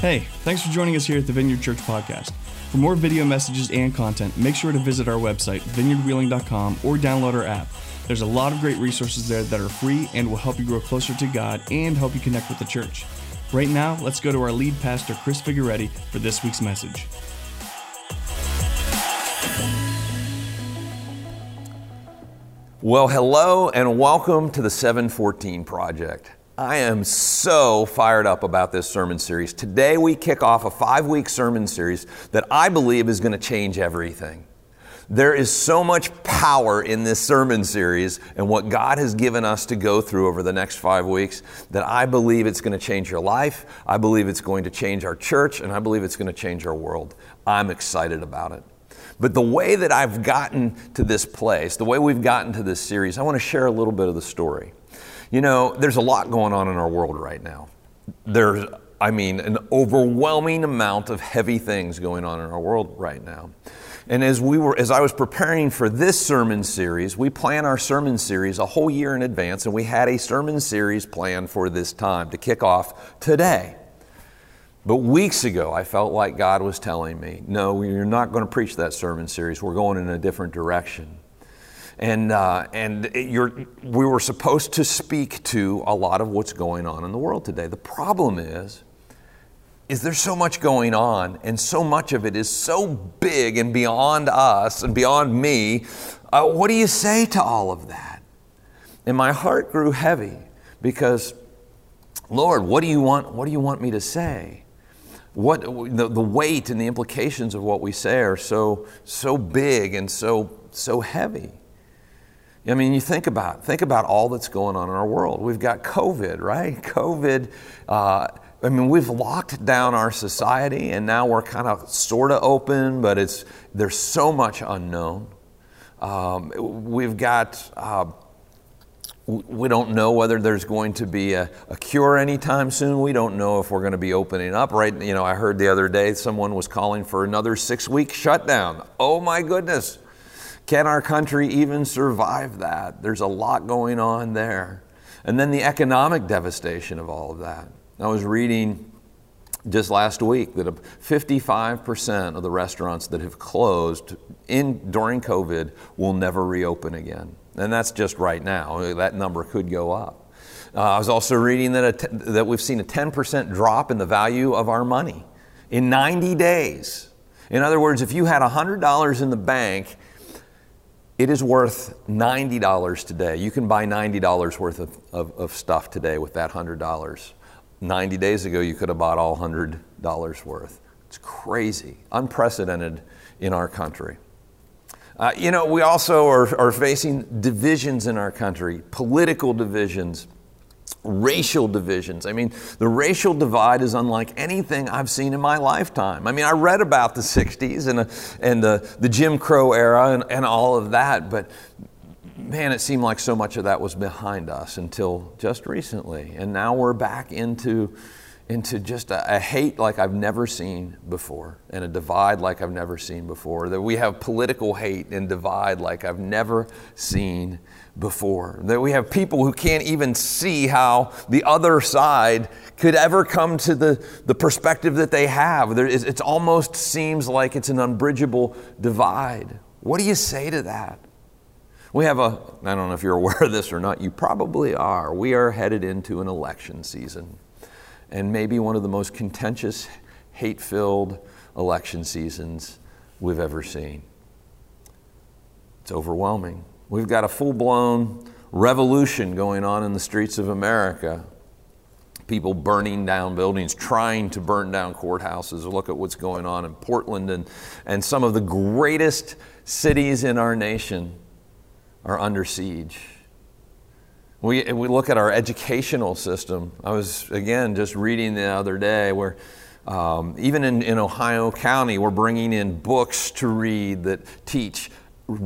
Hey, thanks for joining us here at the Vineyard Church Podcast. For more video messages and content, make sure to visit our website, vineyardwheeling.com, or download our app. There's a lot of great resources there that are free and will help you grow closer to God and help you connect with the church. Right now, let's go to our lead pastor, Chris Figaretti, for this week's message. Well, hello and welcome to the 714 Project. I am so fired up about this sermon series. Today we kick off a five week sermon series that I believe is going to change everything. There is so much power in this sermon series and what God has given us to go through over the next five weeks that I believe it's going to change your life. I believe it's going to change our church, and I believe it's going to change our world. I'm excited about it. But the way that I've gotten to this place, the way we've gotten to this series, I want to share a little bit of the story. You know, there's a lot going on in our world right now. There's, I mean, an overwhelming amount of heavy things going on in our world right now. And as we were, as I was preparing for this sermon series, we plan our sermon series a whole year in advance, and we had a sermon series planned for this time to kick off today. But weeks ago, I felt like God was telling me, no, you're not going to preach that sermon series. We're going in a different direction and uh, and we were supposed to speak to a lot of what's going on in the world today. The problem is, is there's so much going on, and so much of it is so big and beyond us and beyond me. Uh, what do you say to all of that? And my heart grew heavy because, Lord, what do you want? What do you want me to say? What the, the weight and the implications of what we say are so so big and so so heavy. I mean, you think about think about all that's going on in our world. We've got COVID, right? COVID. Uh, I mean, we've locked down our society, and now we're kind of sort of open, but it's there's so much unknown. Um, we've got. Uh, we don't know whether there's going to be a, a, cure anytime soon. We don't know if we're going to be opening up. Right? You know, I heard the other day someone was calling for another six-week shutdown. Oh my goodness! Can our country even survive that? There's a lot going on there. And then the economic devastation of all of that. I was reading just last week that 55% of the restaurants that have closed in, during COVID will never reopen again. And that's just right now. That number could go up. Uh, I was also reading that, that we've seen a 10% drop in the value of our money in 90 days. In other words, if you had $100 in the bank it is worth $90 today. You can buy $90 worth of, of, of, stuff today with that $100. 90 days ago, you could have bought all $100 worth. It's crazy, unprecedented in our country. Uh, you know, we also are, are facing divisions in our country, political divisions racial divisions. I mean, the racial divide is unlike anything I've seen in my lifetime. I mean, I read about the 60s and, uh, and the, the Jim Crow era and, and all of that, but man, it seemed like so much of that was behind us until just recently. And now we're back into, into just a, a, hate like I've never seen before and a divide like I've never seen before. That we have political hate and divide like I've never seen before. That we have people who can't even see how the other side could ever come to the, the perspective that they have. it almost seems like it's an unbridgeable divide. What do you say to that? We have a, I don't know if you're aware of this or not, you probably are. We are headed into an election season. And maybe one of the most contentious, hate filled election seasons we've ever seen. It's overwhelming. We've got a full blown revolution going on in the streets of America. People burning down buildings, trying to burn down courthouses. Look at what's going on in Portland and, and some of the greatest cities in our nation are under siege. We, we look at our educational system. I was, again, just reading the other day where um, even in, in Ohio County, we're bringing in books to read that teach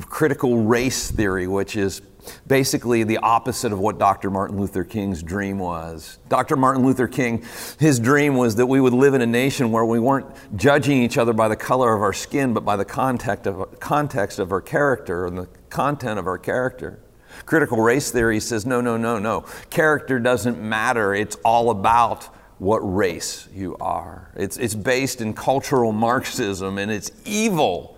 critical race theory, which is basically the opposite of what Dr. Martin Luther King's dream was. Dr. Martin Luther King, his dream was that we would live in a nation where we weren't judging each other by the color of our skin, but by the context of, context of our character and the content of our character. Critical race theory says no, no, no, no. Character doesn't matter. It's all about what race you are. It's, it's based in cultural Marxism and it's evil.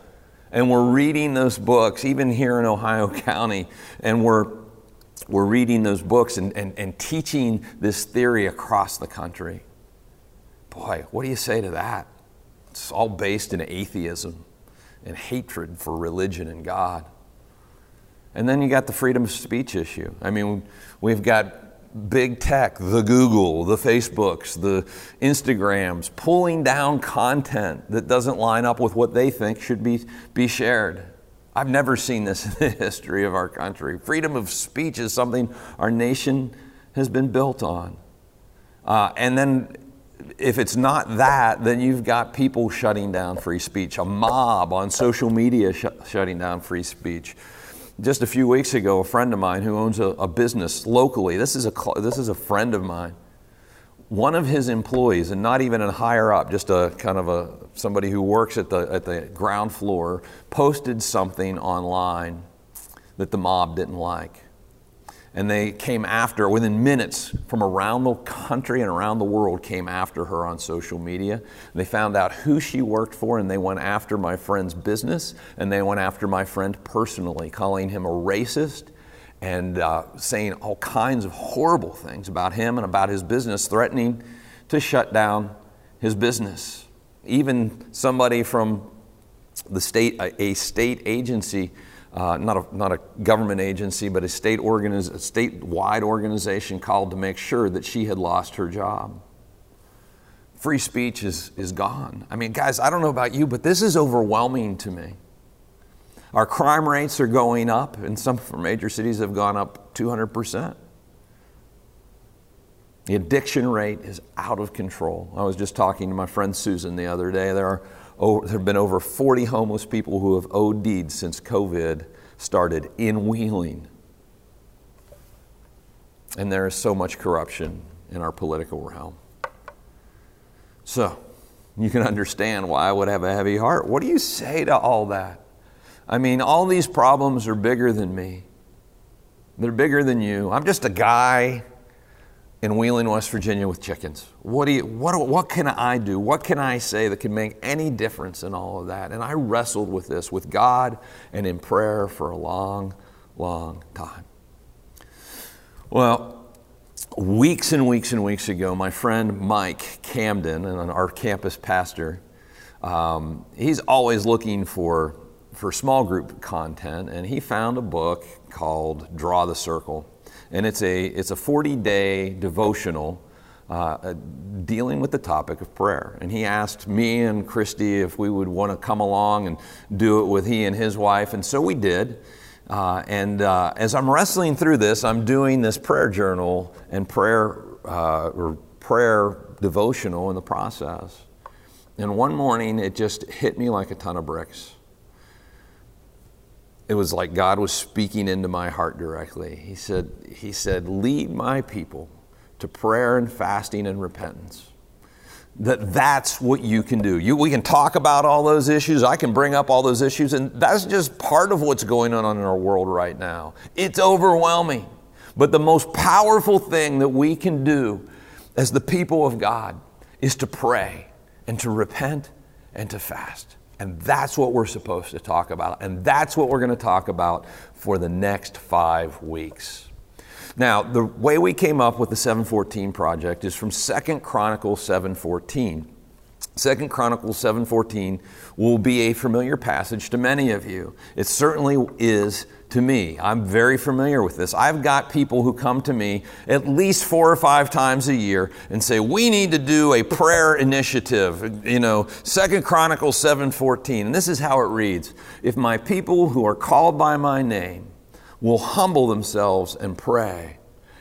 And we're reading those books, even here in Ohio County, and we're, we're reading those books and, and, and teaching this theory across the country. Boy, what do you say to that? It's all based in atheism and hatred for religion and God. And then you got the freedom of speech issue. I mean, we've got big tech, the Google, the Facebooks, the Instagrams, pulling down content that doesn't line up with what they think should be, be shared. I've never seen this in the history of our country. Freedom of speech is something our nation has been built on. Uh, and then, if it's not that, then you've got people shutting down free speech, a mob on social media sh- shutting down free speech. Just a few weeks ago, a friend of mine who owns a, a business locally, this is a, this is a friend of mine, one of his employees, and not even a higher up, just a kind of a somebody who works at the, at the ground floor, posted something online that the mob didn't like and they came after within minutes from around the country and around the world came after her on social media. They found out who she worked for and they went after my friend's business and they went after my friend personally calling him a racist and uh, saying all kinds of horrible things about him and about his business threatening to shut down his business. Even somebody from the state a state agency uh, not, a, not a government agency, but a state organiz- a statewide organization called to make sure that she had lost her job. Free speech is, is gone. I mean, guys, I don't know about you, but this is overwhelming to me. Our crime rates are going up, and some major cities have gone up 200%. The addiction rate is out of control. I was just talking to my friend Susan the other day. There are over, there have been over 40 homeless people who have OD'd since COVID started in Wheeling. And there is so much corruption in our political realm. So, you can understand why I would have a heavy heart. What do you say to all that? I mean, all these problems are bigger than me. They're bigger than you. I'm just a guy in Wheeling, West Virginia with chickens. What, do you, what, what can I do? What can I say that can make any difference in all of that? And I wrestled with this with God and in prayer for a long, long time. Well, weeks and weeks and weeks ago, my friend Mike Camden, and our campus pastor, um, he's always looking for, for small group content, and he found a book called Draw the Circle and it's a, it's a 40 day devotional uh, dealing with the topic of prayer. And he asked me and Christy if we would want to come along and do it with he and his wife, and so we did. Uh, and uh, as I'm wrestling through this, I'm doing this prayer journal and prayer uh, or prayer devotional in the process. And one morning, it just hit me like a ton of bricks it was like God was speaking into my heart directly. He said, he said, lead my people to prayer and fasting and repentance. That that's what you can do. You, we can talk about all those issues. I can bring up all those issues, and that's just part of what's going on in our world right now. It's overwhelming. But the most powerful thing that we can do as the people of God is to pray and to repent and to fast. And that's what we're supposed to talk about. And that's what we're going to talk about for the next five weeks. Now, the way we came up with the 714 project is from 2 Chronicles 714. Second Chronicles 7:14 will be a familiar passage to many of you. It certainly is to me. I'm very familiar with this. I've got people who come to me at least 4 or 5 times a year and say, "We need to do a prayer initiative." You know, Second Chronicles 7:14. And this is how it reads: "If my people who are called by my name will humble themselves and pray,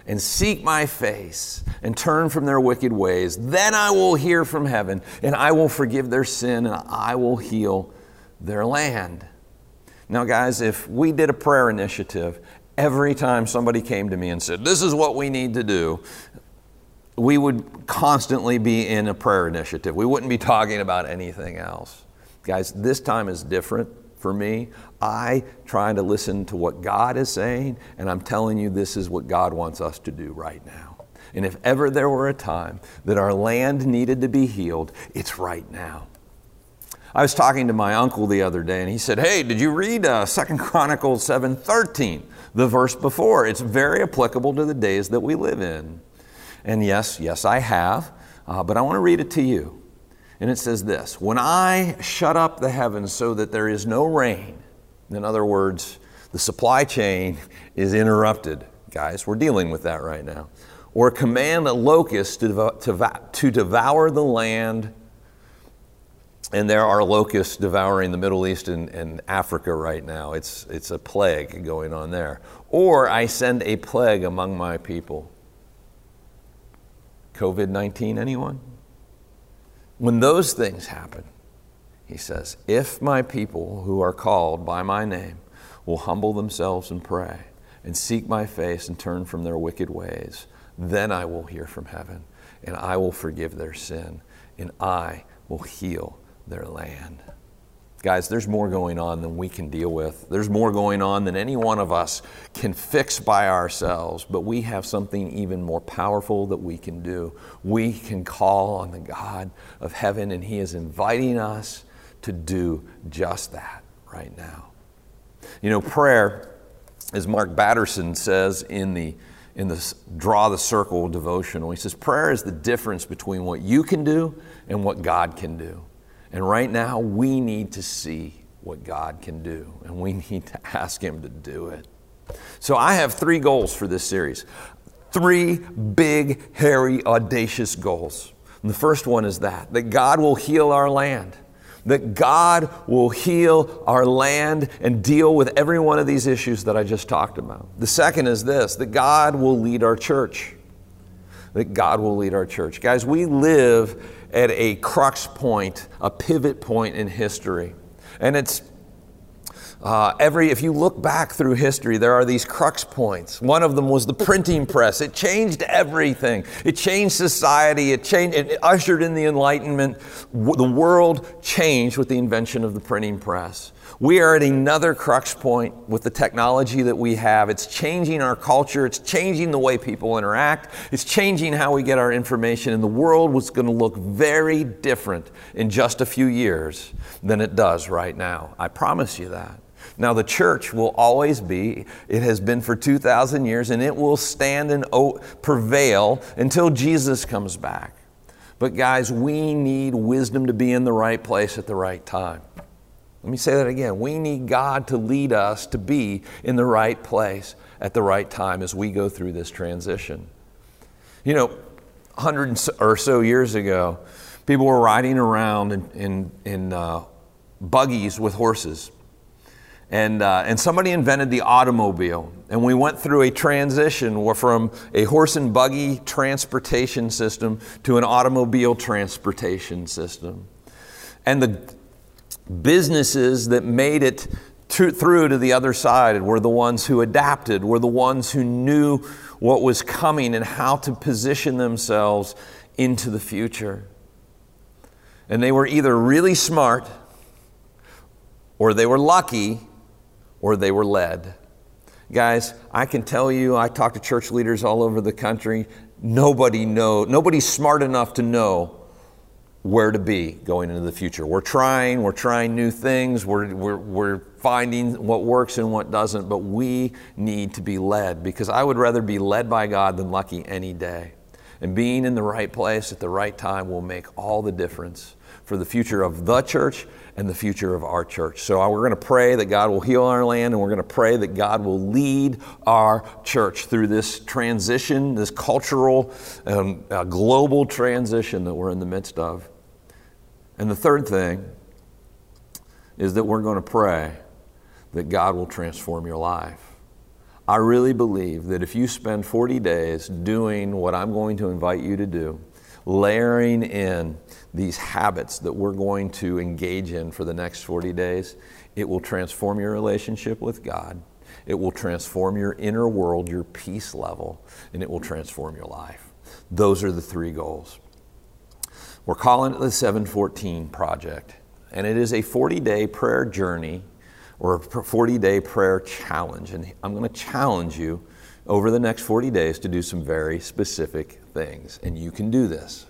and seek my face and turn from their wicked ways, then I will hear from heaven and I will forgive their sin and I will heal their land. Now, guys, if we did a prayer initiative, every time somebody came to me and said, This is what we need to do, we would constantly be in a prayer initiative. We wouldn't be talking about anything else. Guys, this time is different for me. I try to listen to what God is saying, and I'm telling you, this is what God wants us to do right now. And if ever there were a time that our land needed to be healed, it's right now. I was talking to my uncle the other day, and he said, "Hey, did you read uh, Second Chronicles seven thirteen, the verse before? It's very applicable to the days that we live in." And yes, yes, I have, uh, but I want to read it to you. And it says this: When I shut up the heavens so that there is no rain, in other words, the supply chain is interrupted. Guys, we're dealing with that right now. Or command a locust to, to, to devour the land and there are locusts devouring the Middle East and, and, Africa right now. It's, it's a plague going on there. Or I send a plague among my people. COVID 19, anyone? When those things happen, he says, if my people who are called by my name will humble themselves and pray and seek my face and turn from their wicked ways, then I will hear from heaven and I will forgive their sin and I will heal their land. Guys, there's more going on than we can deal with. There's more going on than any one of us can fix by ourselves, but we have something even more powerful that we can do. We can call on the God of heaven, and He is inviting us to do just that right now. You know, prayer, as Mark Batterson says in the in the Draw the Circle devotional, he says, prayer is the difference between what you can do and what God can do. And right now, we need to see what God can do, and we need to ask Him to do it. So, I have three goals for this series three big, hairy, audacious goals. And the first one is that, that God will heal our land. That God will heal our land and deal with every one of these issues that I just talked about. The second is this that God will lead our church. That God will lead our church. Guys, we live at a crux point, a pivot point in history. And it's uh, every, if you look back through history, there are these crux points. One of them was the printing press. It changed everything. It changed society. It changed. It ushered in the Enlightenment. The world changed with the invention of the printing press. We are at another crux point with the technology that we have. It's changing our culture. It's changing the way people interact. It's changing how we get our information. And the world was going to look very different in just a few years than it does right now. I promise you that. Now, the church will always be, it has been for 2,000 years, and it will stand and prevail until Jesus comes back. But, guys, we need wisdom to be in the right place at the right time. Let me say that again. We need God to lead us to be in the right place at the right time as we go through this transition. You know, 100 or so years ago, people were riding around in, in, in uh, buggies with horses. And, uh, and somebody invented the automobile. And we went through a transition from a horse and buggy transportation system to an automobile transportation system. And the, businesses that made it to, through to the other side were the ones who adapted, were the ones who knew what was coming and how to position themselves into the future. And they were either really smart, or they were lucky, or they were led. Guys, I can tell you, I talk to church leaders all over the country. Nobody know, nobody's smart enough to know where to be going into the future. We're trying, we're trying new things, we're, we're, we're finding what works and what doesn't, but we need to be led because I would rather be led by God than lucky any day. And being in the right place at the right time will make all the difference for the future of the church and the future of our church. So we're going to pray that God will heal our land and we're going to pray that God will lead our church through this transition, this cultural and uh, global transition that we're in the midst of. And the third thing is that we're going to pray that God will transform your life. I really believe that if you spend 40 days doing what I'm going to invite you to do, layering in these habits that we're going to engage in for the next 40 days, it will transform your relationship with God. It will transform your inner world, your peace level, and it will transform your life. Those are the three goals. We're calling it the 714 Project, and it is a 40 day prayer journey or a 40 day prayer challenge. And I'm going to challenge you over the next 40 days to do some very specific things, and you can do this.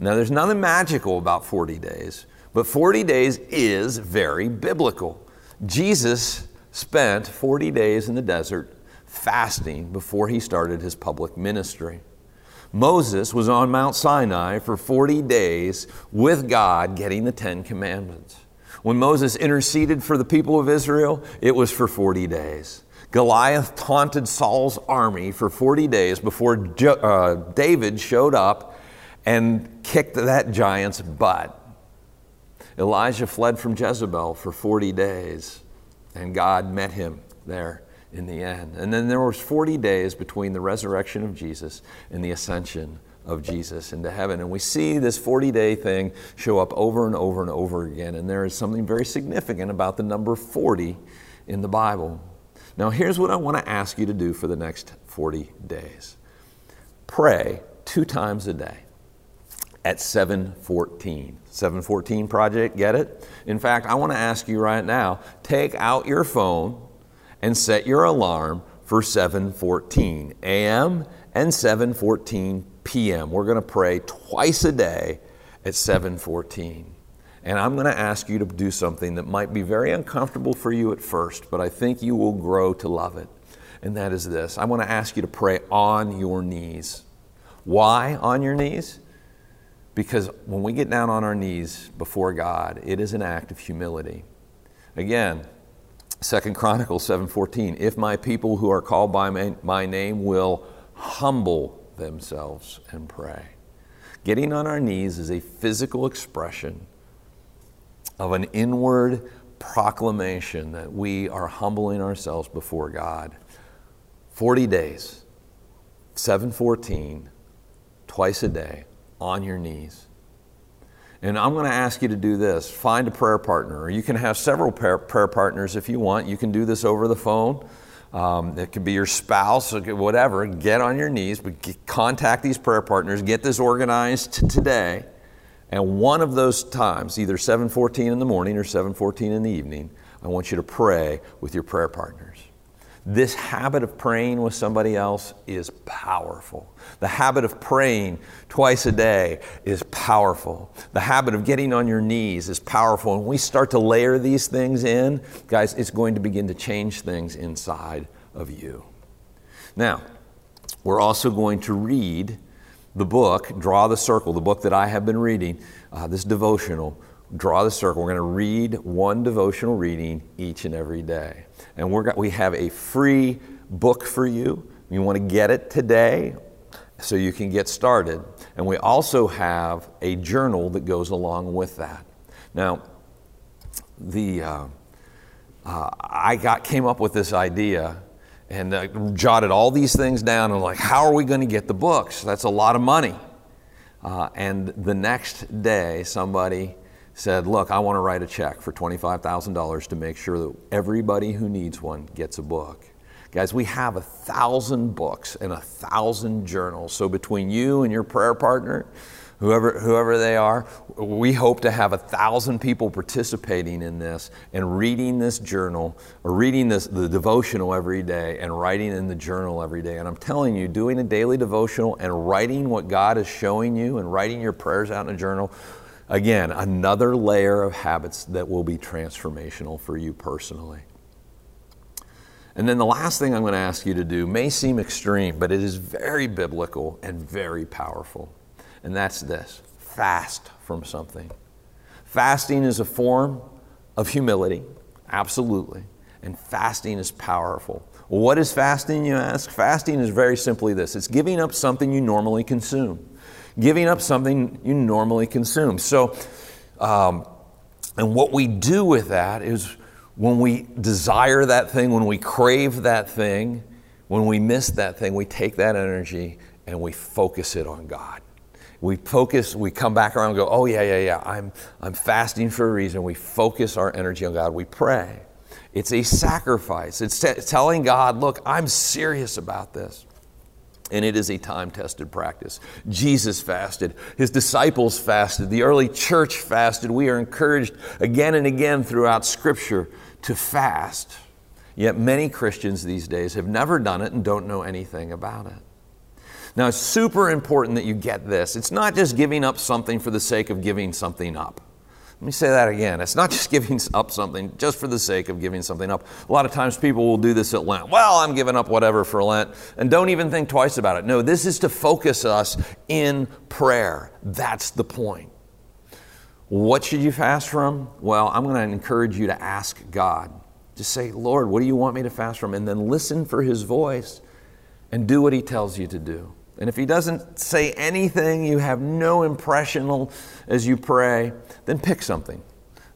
Now, there's nothing magical about 40 days, but 40 days is very biblical. Jesus spent 40 days in the desert fasting before he started his public ministry. Moses was on Mount Sinai for 40 days with God getting the Ten Commandments. When Moses interceded for the people of Israel, it was for 40 days. Goliath taunted Saul's army for 40 days before jo- uh, David showed up and kicked that giant's butt. Elijah fled from Jezebel for 40 days, and God met him there in the end. And then there was 40 days between the resurrection of Jesus and the ascension of Jesus into heaven. And we see this 40 day thing show up over and over and over again. And there is something very significant about the number 40 in the Bible. Now, here's what I want to ask you to do for the next 40 days pray two times a day at 714 714 project get it in fact i want to ask you right now take out your phone and set your alarm for 7:14 a.m. and 7:14 p.m. We're going to pray twice a day at 7:14. And I'm going to ask you to do something that might be very uncomfortable for you at first, but I think you will grow to love it. And that is this. I want to ask you to pray on your knees. Why on your knees? Because when we get down on our knees before God, it is an act of humility. Again, Second Chronicles 7:14, if my people who are called by my, my name will humble themselves and pray. Getting on our knees is a physical expression of an inward proclamation that we are humbling ourselves before God. 40 days, 714, twice a day, on your knees. And I'm going to ask you to do this find a prayer partner, you can have several prayer, prayer partners if you want. You can do this over the phone. Um, it could be your spouse, whatever. Get on your knees, but get, contact these prayer partners. Get this organized today. And one of those times, either 7:14 in the morning or 7:14 in the evening, I want you to pray with your prayer partners. This habit of praying with somebody else is powerful. The habit of praying twice a day is powerful. The habit of getting on your knees is powerful. And we start to layer these things in, guys, it's going to begin to change things inside of you. Now, we're also going to read the book, Draw the Circle, the book that I have been reading, uh, this devotional draw the circle. We're going to read one devotional reading each and every day. And we're, we have a free book for you. You want to get it today so you can get started. And we also have a journal that goes along with that. Now, the, uh, uh, I got, came up with this idea and uh, jotted all these things down and like, how are we going to get the books? That's a lot of money. Uh, and the next day, somebody said, Look, I want to write a check for $25,000 to make sure that everybody who needs one gets a book. Guys, we have a thousand books and a thousand journals. So between you and your prayer partner, whoever, whoever they are, we hope to have a thousand people participating in this and reading this journal or reading this, the devotional every day and writing in the journal every day. And I'm telling you, doing a daily devotional and writing what God is showing you and writing your prayers out in a journal Again, another layer of habits that will be transformational for you personally. And then the last thing I'm going to ask you to do may seem extreme, but it is very biblical and very powerful. And that's this fast from something. Fasting is a form of humility, absolutely. And fasting is powerful. What is fasting, you ask? Fasting is very simply this it's giving up something you normally consume giving up something you normally consume. So, um, and what we do with that is when we desire that thing, when we crave that thing, when we miss that thing, we take that energy and we focus it on God. We focus, we come back around and go, oh, yeah, yeah, yeah, I'm, I'm fasting for a reason. We focus our energy on God. We pray. It's a sacrifice. It's t- telling God, look, I'm serious about this and it is a time tested practice. Jesus fasted, his disciples fasted, the early church fasted. We are encouraged again and again throughout Scripture to fast. Yet many Christians these days have never done it and don't know anything about it. Now, it's super important that you get this. It's not just giving up something for the sake of giving something up. Let me say that again. It's not just giving up something just for the sake of giving something up. A lot of times people will do this at Lent. Well, I'm giving up whatever for Lent, and don't even think twice about it. No, this is to focus us in prayer. That's the point. What should you fast from? Well, I'm going to encourage you to ask God. Just say, Lord, what do you want me to fast from? And then listen for His voice and do what He tells you to do. And if he doesn't say anything, you have no impression as you pray, then pick something.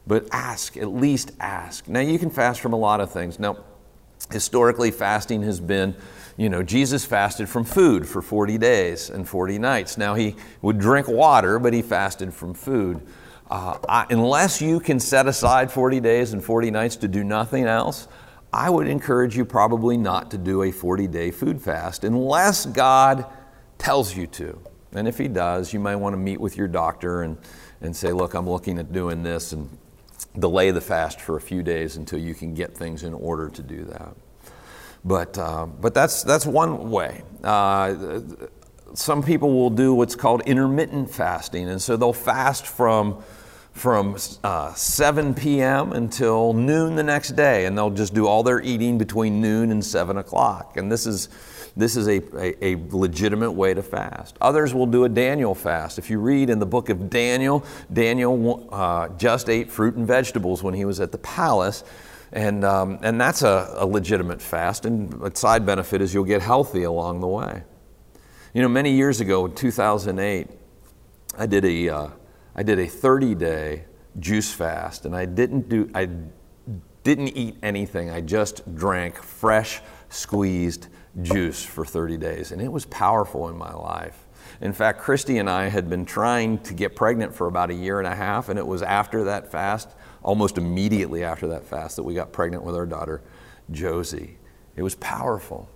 But ask, at least ask. Now, you can fast from a lot of things. Now, historically, fasting has been, you know, Jesus fasted from food for 40 days and 40 nights. Now, he would drink water, but he fasted from food. Uh, I, unless you can set aside 40 days and 40 nights to do nothing else, I would encourage you probably not to do a 40 day food fast unless God tells you to. And if he does, you might want to meet with your doctor and, and say, Look, I'm looking at doing this, and delay the fast for a few days until you can get things in order to do that. But, uh, but that's, that's one way. Uh, some people will do what's called intermittent fasting, and so they'll fast from from uh, 7 p.m. until noon the next day, and they'll just do all their eating between noon and 7 o'clock. And this is this is a, a, a, legitimate way to fast. Others will do a Daniel fast. If you read in the book of Daniel, Daniel uh, just ate fruit and vegetables when he was at the palace. And, um, and that's a, a legitimate fast. And a side benefit is you'll get healthy along the way. You know, many years ago, in 2008, I did a, uh, I did a 30 day juice fast. And I didn't, do, I didn't eat anything, I just drank fresh, squeezed juice for 30 days, and it was powerful in my life. In fact, Christy and I had been trying to get pregnant for about a year and a half, and it was after that fast, almost immediately after that fast, that we got pregnant with our daughter, Josie. It was powerful.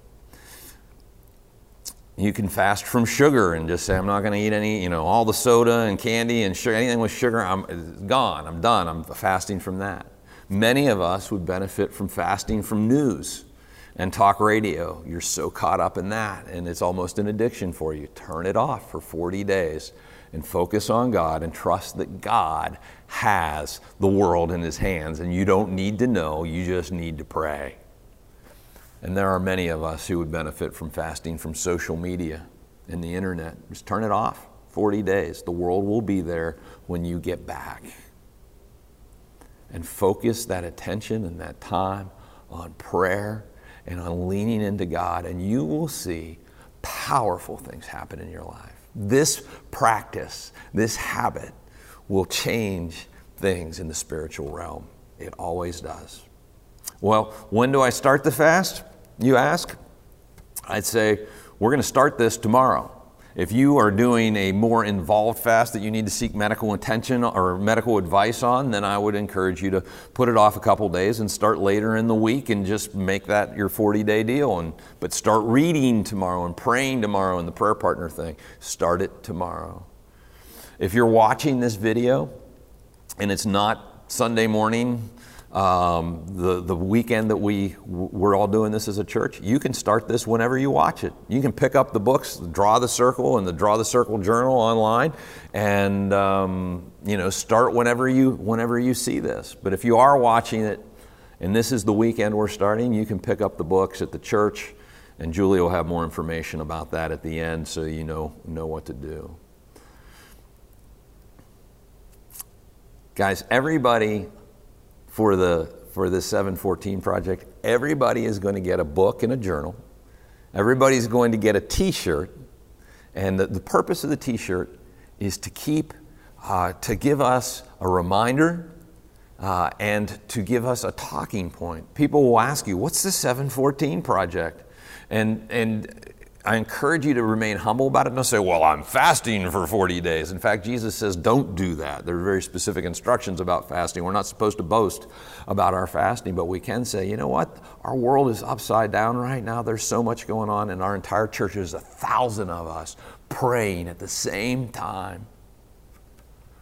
You can fast from sugar and just say, I'm not going to eat any, you know, all the soda and candy and sugar, anything with sugar, I'm gone, I'm done, I'm fasting from that. Many of us would benefit from fasting from news and talk radio. You're so caught up in that, and it's almost an addiction for you. Turn it off for 40 days and focus on God and trust that God has the world in His hands, and you don't need to know, you just need to pray. And there are many of us who would benefit from fasting from social media and the internet. Just turn it off 40 days. The world will be there when you get back. And focus that attention and that time on prayer and on leaning into God, and you will see powerful things happen in your life. This practice, this habit, will change things in the spiritual realm. It always does. Well, when do I start the fast? You ask? I'd say, we're going to start this tomorrow. If you are doing a more involved fast that you need to seek medical attention or medical advice on, then I would encourage you to put it off a couple days and start later in the week and just make that your 40 day deal. And, but start reading tomorrow and praying tomorrow and the prayer partner thing. Start it tomorrow. If you're watching this video and it's not Sunday morning, um, the, the weekend that we, we're all doing this as a church, you can start this whenever you watch it. You can pick up the books, Draw the Circle and the Draw the Circle Journal online, and um, you know, start whenever you, whenever you see this. But if you are watching it, and this is the weekend we're starting, you can pick up the books at the church, and Julie will have more information about that at the end so you know, know what to do. Guys, everybody for the for the 714 project, everybody is going to get a book and a journal. Everybody's going to get a T-shirt, and the, the purpose of the T-shirt is to keep uh, to give us a reminder uh, and to give us a talking point. People will ask you, "What's the 714 project?" And and I encourage you to remain humble about it. Don't say, well, I'm fasting for 40 days. In fact, Jesus says, don't do that. There are very specific instructions about fasting. We're not supposed to boast about our fasting, but we can say, you know what? Our world is upside down right now. There's so much going on, and our entire church is a thousand of us praying at the same time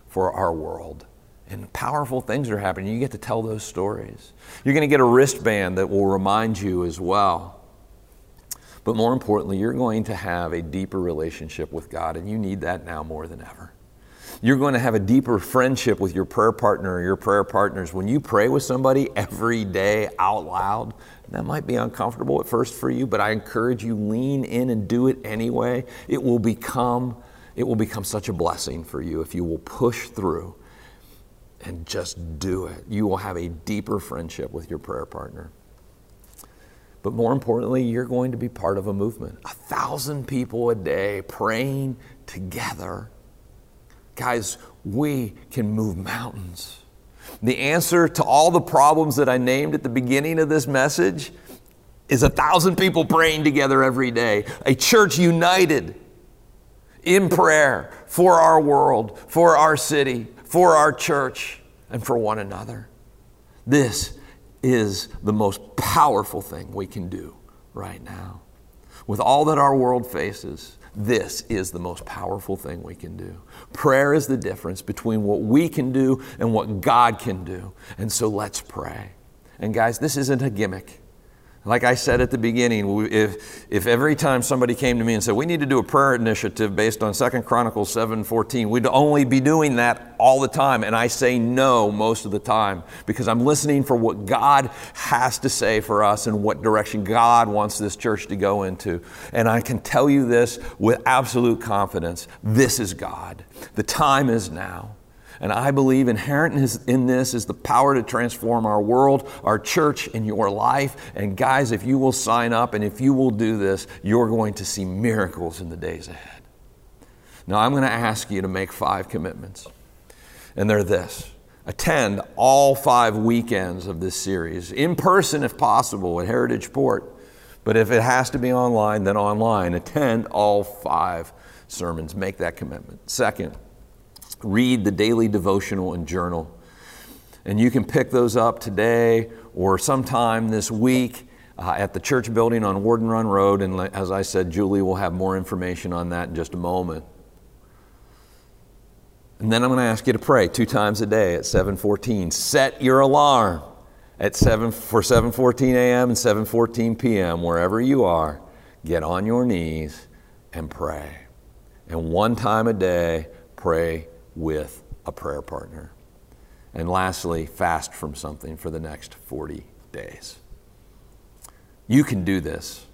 for our world. and powerful things are happening. You get to tell those stories. You're going to get a wristband that will remind you as well. But more importantly, you're going to have a deeper relationship with God, and you need that now more than ever. You're going to have a deeper friendship with your prayer partner or your prayer partners. When you pray with somebody every day out loud, that might be uncomfortable at first for you, but I encourage you lean in and do it anyway. It will become it will become such a blessing for you if you will push through and just do it. You will have a deeper friendship with your prayer partner. But more importantly, you're going to be part of a movement. A thousand people a day praying together Guys, we can move mountains. The answer to all the problems that I named at the beginning of this message is a thousand people praying together every day, a church united in prayer for our world, for our city, for our church, and for one another. This is the most powerful thing we can do right now. With all that our world faces, this is the most powerful thing we can do. Prayer is the difference between what we can do and what God can do. And so let's pray. And guys, this isn't a gimmick. Like I said at the beginning, if, if every time somebody came to me and said, we need to do a prayer initiative based on 2 Chronicles 7.14, we'd only be doing that all the time. And I say no most of the time because I'm listening for what God has to say for us and what direction God wants this church to go into. And I can tell you this with absolute confidence. This is God. The time is now. And I believe inherent in this is the power to transform our world, our church, and your life. And guys, if you will sign up and if you will do this, you're going to see miracles in the days ahead. Now, I'm going to ask you to make five commitments. And they're this attend all five weekends of this series, in person if possible, at Heritage Port. But if it has to be online, then online. Attend all five sermons. Make that commitment. Second, read the daily devotional and journal. And you can pick those up today or sometime this week uh, at the church building on Warden Run Road. And as I said, Julie will have more information on that in just a moment. And then I'm going to ask you to pray two times a day at 7:14. Set your alarm at 7 for 7:14 a.m. and 7:14 p.m. wherever you are. Get on your knees and pray. And one time a day, pray with a prayer partner. And lastly, fast from something for the next 40 days. You can do this.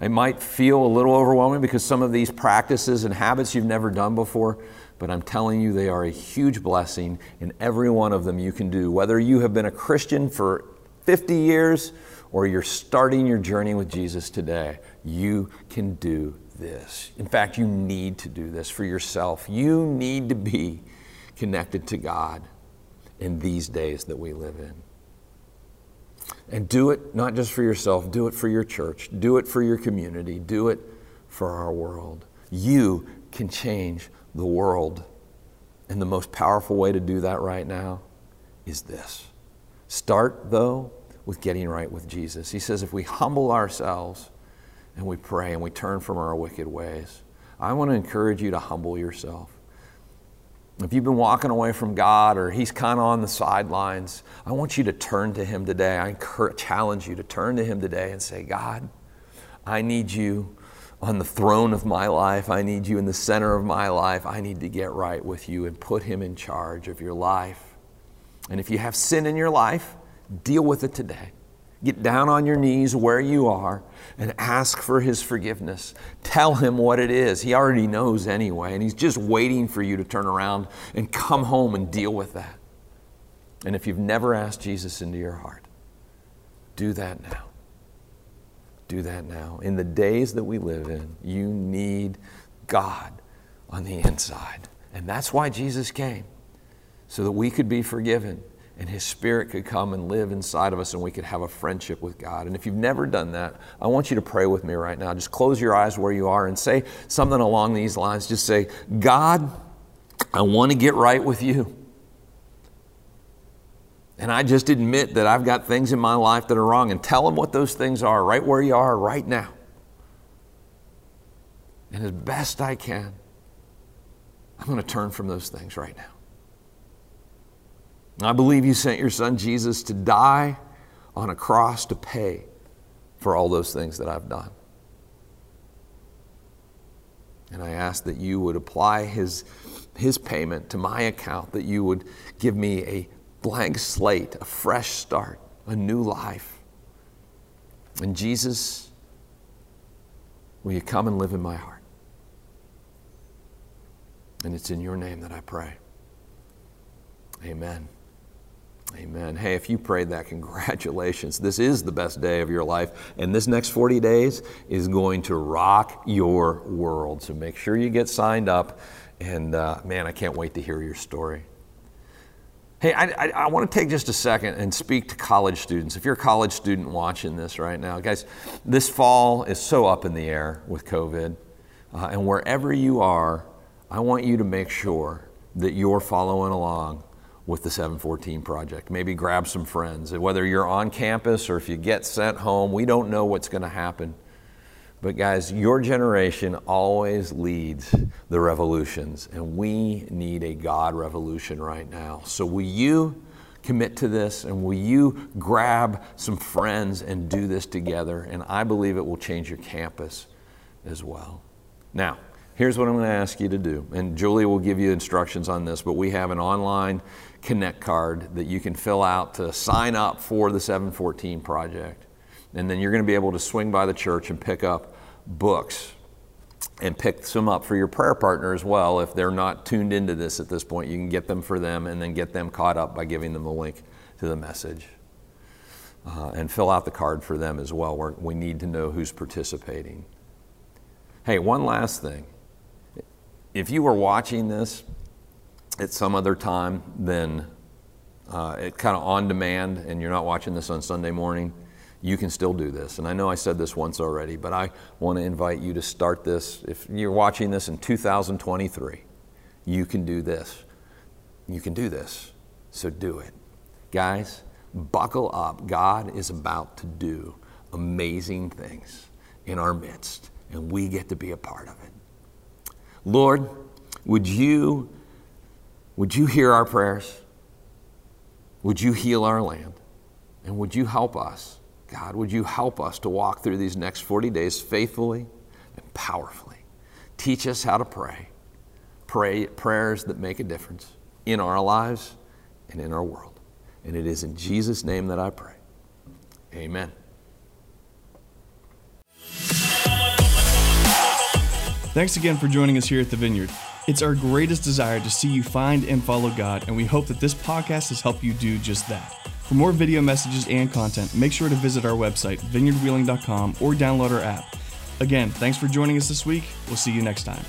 It might feel a little overwhelming because some of these practices and habits you've never done before, but I'm telling you, they are a huge blessing, and every one of them you can do. Whether you have been a Christian for 50 years or you're starting your journey with Jesus today, you can do this. In fact, you need to do this for yourself. You need to be connected to God in these days that we live in. And do it not just for yourself, do it for your church, do it for your community, do it for our world. You can change the world. And the most powerful way to do that right now is this. Start, though, with getting right with Jesus. He says if we humble ourselves, and we pray and we turn from our wicked ways. I want to encourage you to humble yourself. If you've been walking away from God or He's kind of on the sidelines, I want you to turn to Him today. I challenge you to turn to Him today and say, God, I need you on the throne of my life. I need you in the center of my life. I need to get right with you and put Him in charge of your life. And if you have sin in your life, deal with it today. Get down on your knees where you are and ask for His forgiveness. Tell Him what it is. He already knows anyway, and He's just waiting for you to turn around and come home and deal with that. And if you've never asked Jesus into your heart, do that now. Do that now. In the days that we live in, you need God on the inside. And that's why Jesus came, so that we could be forgiven and His Spirit could come and live inside of us and we could have a friendship with God. And if you've never done that, I want you to pray with me right now. Just close your eyes where you are and say something along these lines. Just say, God, I want to get right with you. And I just admit that I've got things in my life that are wrong and tell Him what those things are right where you are right now. And as best I can, I'm going to turn from those things right now. I believe you sent your son Jesus to die on a cross to pay for all those things that I've done. And I ask that you would apply his, his payment to my account, that you would give me a blank slate, a fresh start, a new life. And Jesus, will you come and live in my heart? And it's in your name that I pray. Amen. Amen. Hey, if you prayed that, congratulations. This is the best day of your life. And this next 40 days is going to rock your world. So make sure you get signed up. And uh, man, I can't wait to hear your story. Hey, I, I, I want to take just a second and speak to college students. If you're a college student watching this right now, guys, this fall is so up in the air with COVID. Uh, and wherever you are, I want you to make sure that you're following along with the 714 project. Maybe grab some friends. Whether you're on campus or if you get sent home, we don't know what's going to happen. But guys, your generation always leads the revolutions, and we need a God revolution right now. So, will you commit to this and will you grab some friends and do this together? And I believe it will change your campus as well. Now, here's what I'm going to ask you to do. And Julie will give you instructions on this, but we have an online Connect card that you can fill out to sign up for the 714 project. And then you're going to be able to swing by the church and pick up books and pick some up for your prayer partner as well. If they're not tuned into this at this point, you can get them for them and then get them caught up by giving them the link to the message. Uh, and fill out the card for them as well. We're, we need to know who's participating. Hey, one last thing. If you were watching this at some other time than uh, it kind of on demand and you're not watching this on Sunday morning, you can still do this. And I know I said this once already, but I want to invite you to start this. If you're watching this in 2023, you can do this. You can do this. So do it. Guys, buckle up. God is about to do amazing things in our midst, and we get to be a part of it. Lord, would you would you hear our prayers? Would you heal our land? And would you help us? God, would you help us to walk through these next 40 days faithfully and powerfully? Teach us how to pray. Pray prayers that make a difference in our lives and in our world. And it is in Jesus' name that I pray. Amen. Thanks again for joining us here at the Vineyard. It's our greatest desire to see you find and follow God, and we hope that this podcast has helped you do just that. For more video messages and content, make sure to visit our website, vineyardwheeling.com, or download our app. Again, thanks for joining us this week. We'll see you next time.